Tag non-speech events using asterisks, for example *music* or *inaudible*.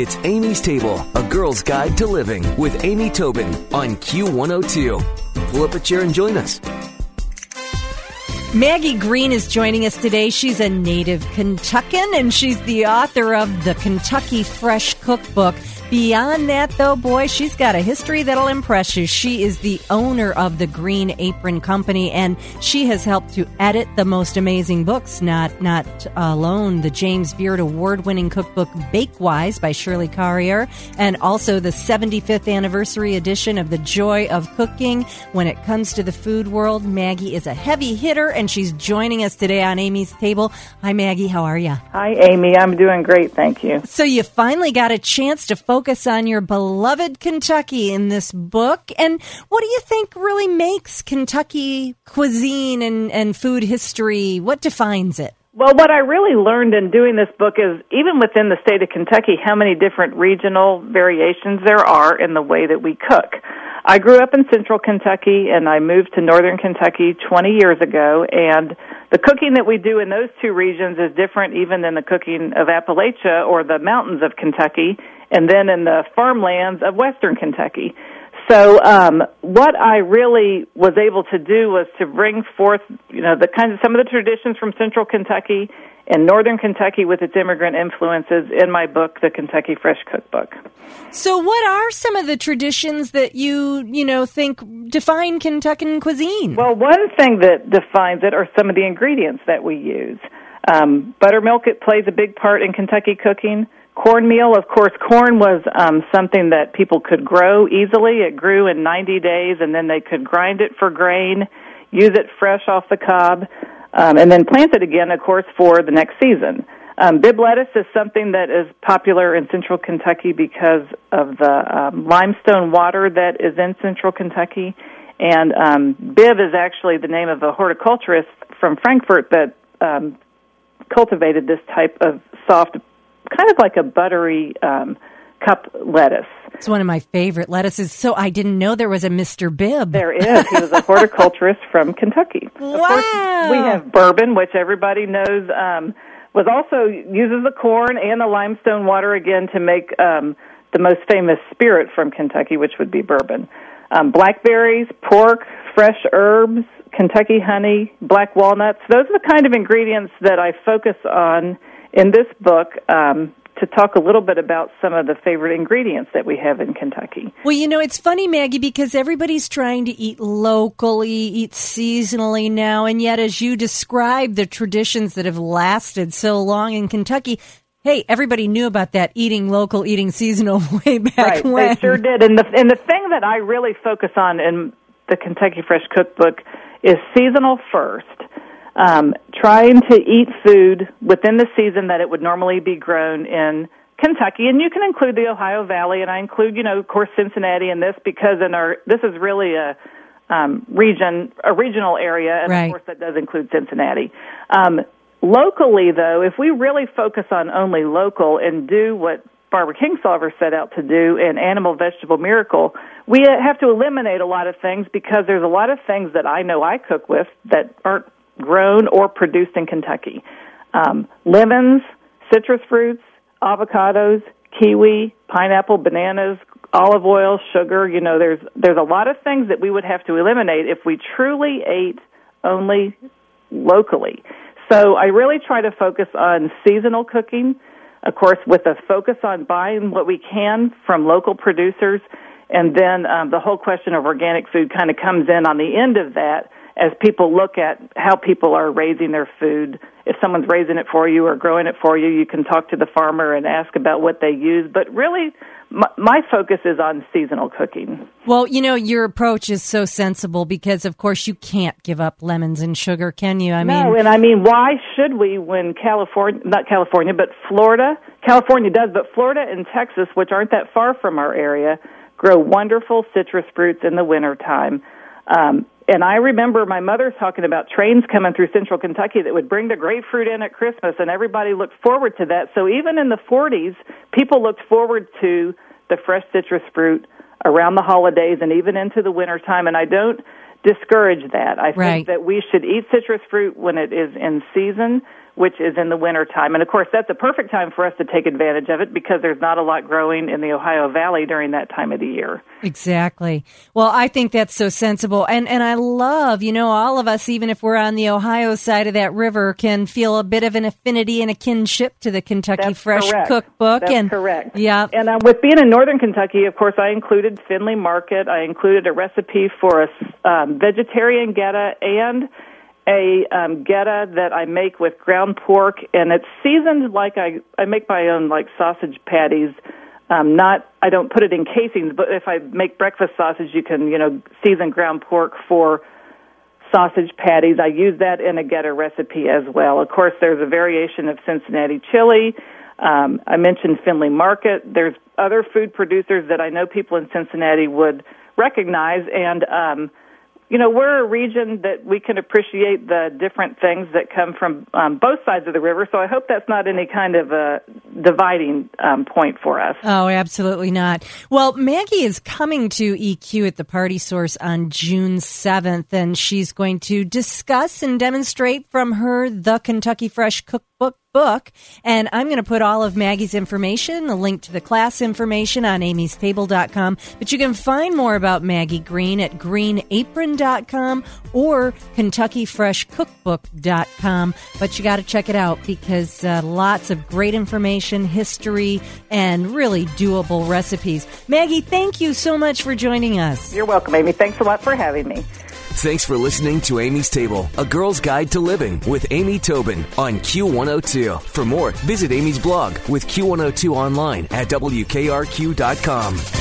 It's Amy's Table, a girl's guide to living with Amy Tobin on Q102. Pull up a chair and join us. Maggie Green is joining us today. She's a native Kentuckian and she's the author of the Kentucky Fresh Cookbook. Beyond that, though, boy, she's got a history that'll impress you. She is the owner of the Green Apron Company, and she has helped to edit the most amazing books. Not not alone, the James Beard award-winning cookbook Bakewise by Shirley Corriher, and also the 75th anniversary edition of The Joy of Cooking. When it comes to the food world, Maggie is a heavy hitter, and she's joining us today on Amy's Table. Hi, Maggie. How are you? Hi, Amy. I'm doing great. Thank you. So you finally got a chance to focus focus on your beloved Kentucky in this book. And what do you think really makes Kentucky cuisine and, and food history? What defines it? Well, what I really learned in doing this book is even within the state of Kentucky, how many different regional variations there are in the way that we cook. I grew up in central Kentucky and I moved to northern Kentucky 20 years ago and the cooking that we do in those two regions is different even than the cooking of Appalachia or the mountains of Kentucky and then in the farmlands of western Kentucky. So um, what I really was able to do was to bring forth, you know, the kinds of some of the traditions from central Kentucky and northern Kentucky with its immigrant influences in my book, The Kentucky Fresh Cookbook. So, what are some of the traditions that you, you know, think define Kentucky cuisine? Well, one thing that defines it are some of the ingredients that we use. Um, buttermilk it plays a big part in Kentucky cooking. Cornmeal, of course, corn was um, something that people could grow easily. It grew in 90 days, and then they could grind it for grain, use it fresh off the cob, um, and then plant it again, of course, for the next season. Um, Bibb lettuce is something that is popular in central Kentucky because of the um, limestone water that is in central Kentucky. And um, Bibb is actually the name of a horticulturist from Frankfort that um, cultivated this type of soft kind of like a buttery um, cup lettuce. It's one of my favorite lettuces. So I didn't know there was a Mr. Bibb. There is. He was a *laughs* horticulturist from Kentucky. Wow. Course, we have bourbon, which everybody knows um, was also uses the corn and the limestone water again to make um, the most famous spirit from Kentucky, which would be bourbon. Um, blackberries, pork, fresh herbs, Kentucky honey, black walnuts. Those are the kind of ingredients that I focus on in this book um, to talk a little bit about some of the favorite ingredients that we have in Kentucky. Well, you know, it's funny, Maggie, because everybody's trying to eat locally, eat seasonally now, and yet, as you describe the traditions that have lasted so long in Kentucky, hey, everybody knew about that eating local, eating seasonal *laughs* way back right, when. They sure did. And the and the thing that I really focus on in the Kentucky Fresh Cookbook is seasonal first um, trying to eat food within the season that it would normally be grown in Kentucky, and you can include the Ohio Valley, and I include, you know, of course, Cincinnati in this because in our this is really a um, region, a regional area, and right. of course that does include Cincinnati. Um, locally, though, if we really focus on only local and do what Barbara Kingsolver set out to do in Animal Vegetable Miracle, we have to eliminate a lot of things because there's a lot of things that I know I cook with that aren't grown or produced in Kentucky. Um, lemons, citrus fruits, avocados, kiwi, pineapple, bananas, olive oil, sugar. You know, there's there's a lot of things that we would have to eliminate if we truly ate only locally. So I really try to focus on seasonal cooking, of course, with a focus on buying what we can from local producers, and then um, the whole question of organic food kind of comes in on the end of that as people look at how people are raising their food. If someone's raising it for you or growing it for you, you can talk to the farmer and ask about what they use. But really, my, my focus is on seasonal cooking. Well, you know, your approach is so sensible because, of course, you can't give up lemons and sugar, can you? I mean, no, and I mean, why should we when California, not California, but Florida, California does, but Florida and Texas, which aren't that far from our area, grow wonderful citrus fruits in the wintertime. Um, and I remember my mother talking about trains coming through central Kentucky that would bring the grapefruit in at Christmas, and everybody looked forward to that. So even in the 40s, people looked forward to the fresh citrus fruit around the holidays and even into the wintertime. And I don't discourage that. I right. think that we should eat citrus fruit when it is in season. Which is in the winter time. And of course, that's a perfect time for us to take advantage of it because there's not a lot growing in the Ohio Valley during that time of the year. Exactly. Well, I think that's so sensible. And and I love, you know, all of us even if we're on the Ohio side of that river can feel a bit of an affinity and a kinship to the Kentucky that's Fresh correct. Cookbook that's and correct. Yeah. And uh, with being in northern Kentucky, of course, I included Findlay Market. I included a recipe for a um, vegetarian goetta and a um, goetta that I make with ground pork, and it's seasoned like I I make my own like sausage patties. Um, not I don't put it in casings, but if I make breakfast sausage, you can you know season ground pork for sausage patties. I use that in a goetta recipe as well. Of course, there's a variation of Cincinnati chili. Um, I mentioned Findlay Market. There's other food producers that I know people in Cincinnati would recognize, and um, you know, we're a region that we can appreciate the different things that come from um, both sides of the river. So I hope that's not any kind of a dividing um, point for us. Oh, absolutely not. Well, Maggie is coming to EQ at the Party Source on June 7th, and she's going to discuss and demonstrate from her the Kentucky Fresh Cookbook book. And I'm going to put all of Maggie's information, a link to the class information on amystable.com. But you can find more about Maggie Green at greenapron.com or kentuckyfreshcookbook.com. But you got to check it out because uh, lots of great information, history, and really doable recipes. Maggie, thank you so much for joining us. You're welcome, Amy. Thanks a lot for having me. Thanks for listening to Amy's Table, a girl's guide to living with Amy Tobin on Q102. For more, visit Amy's blog with Q102 online at WKRQ.com.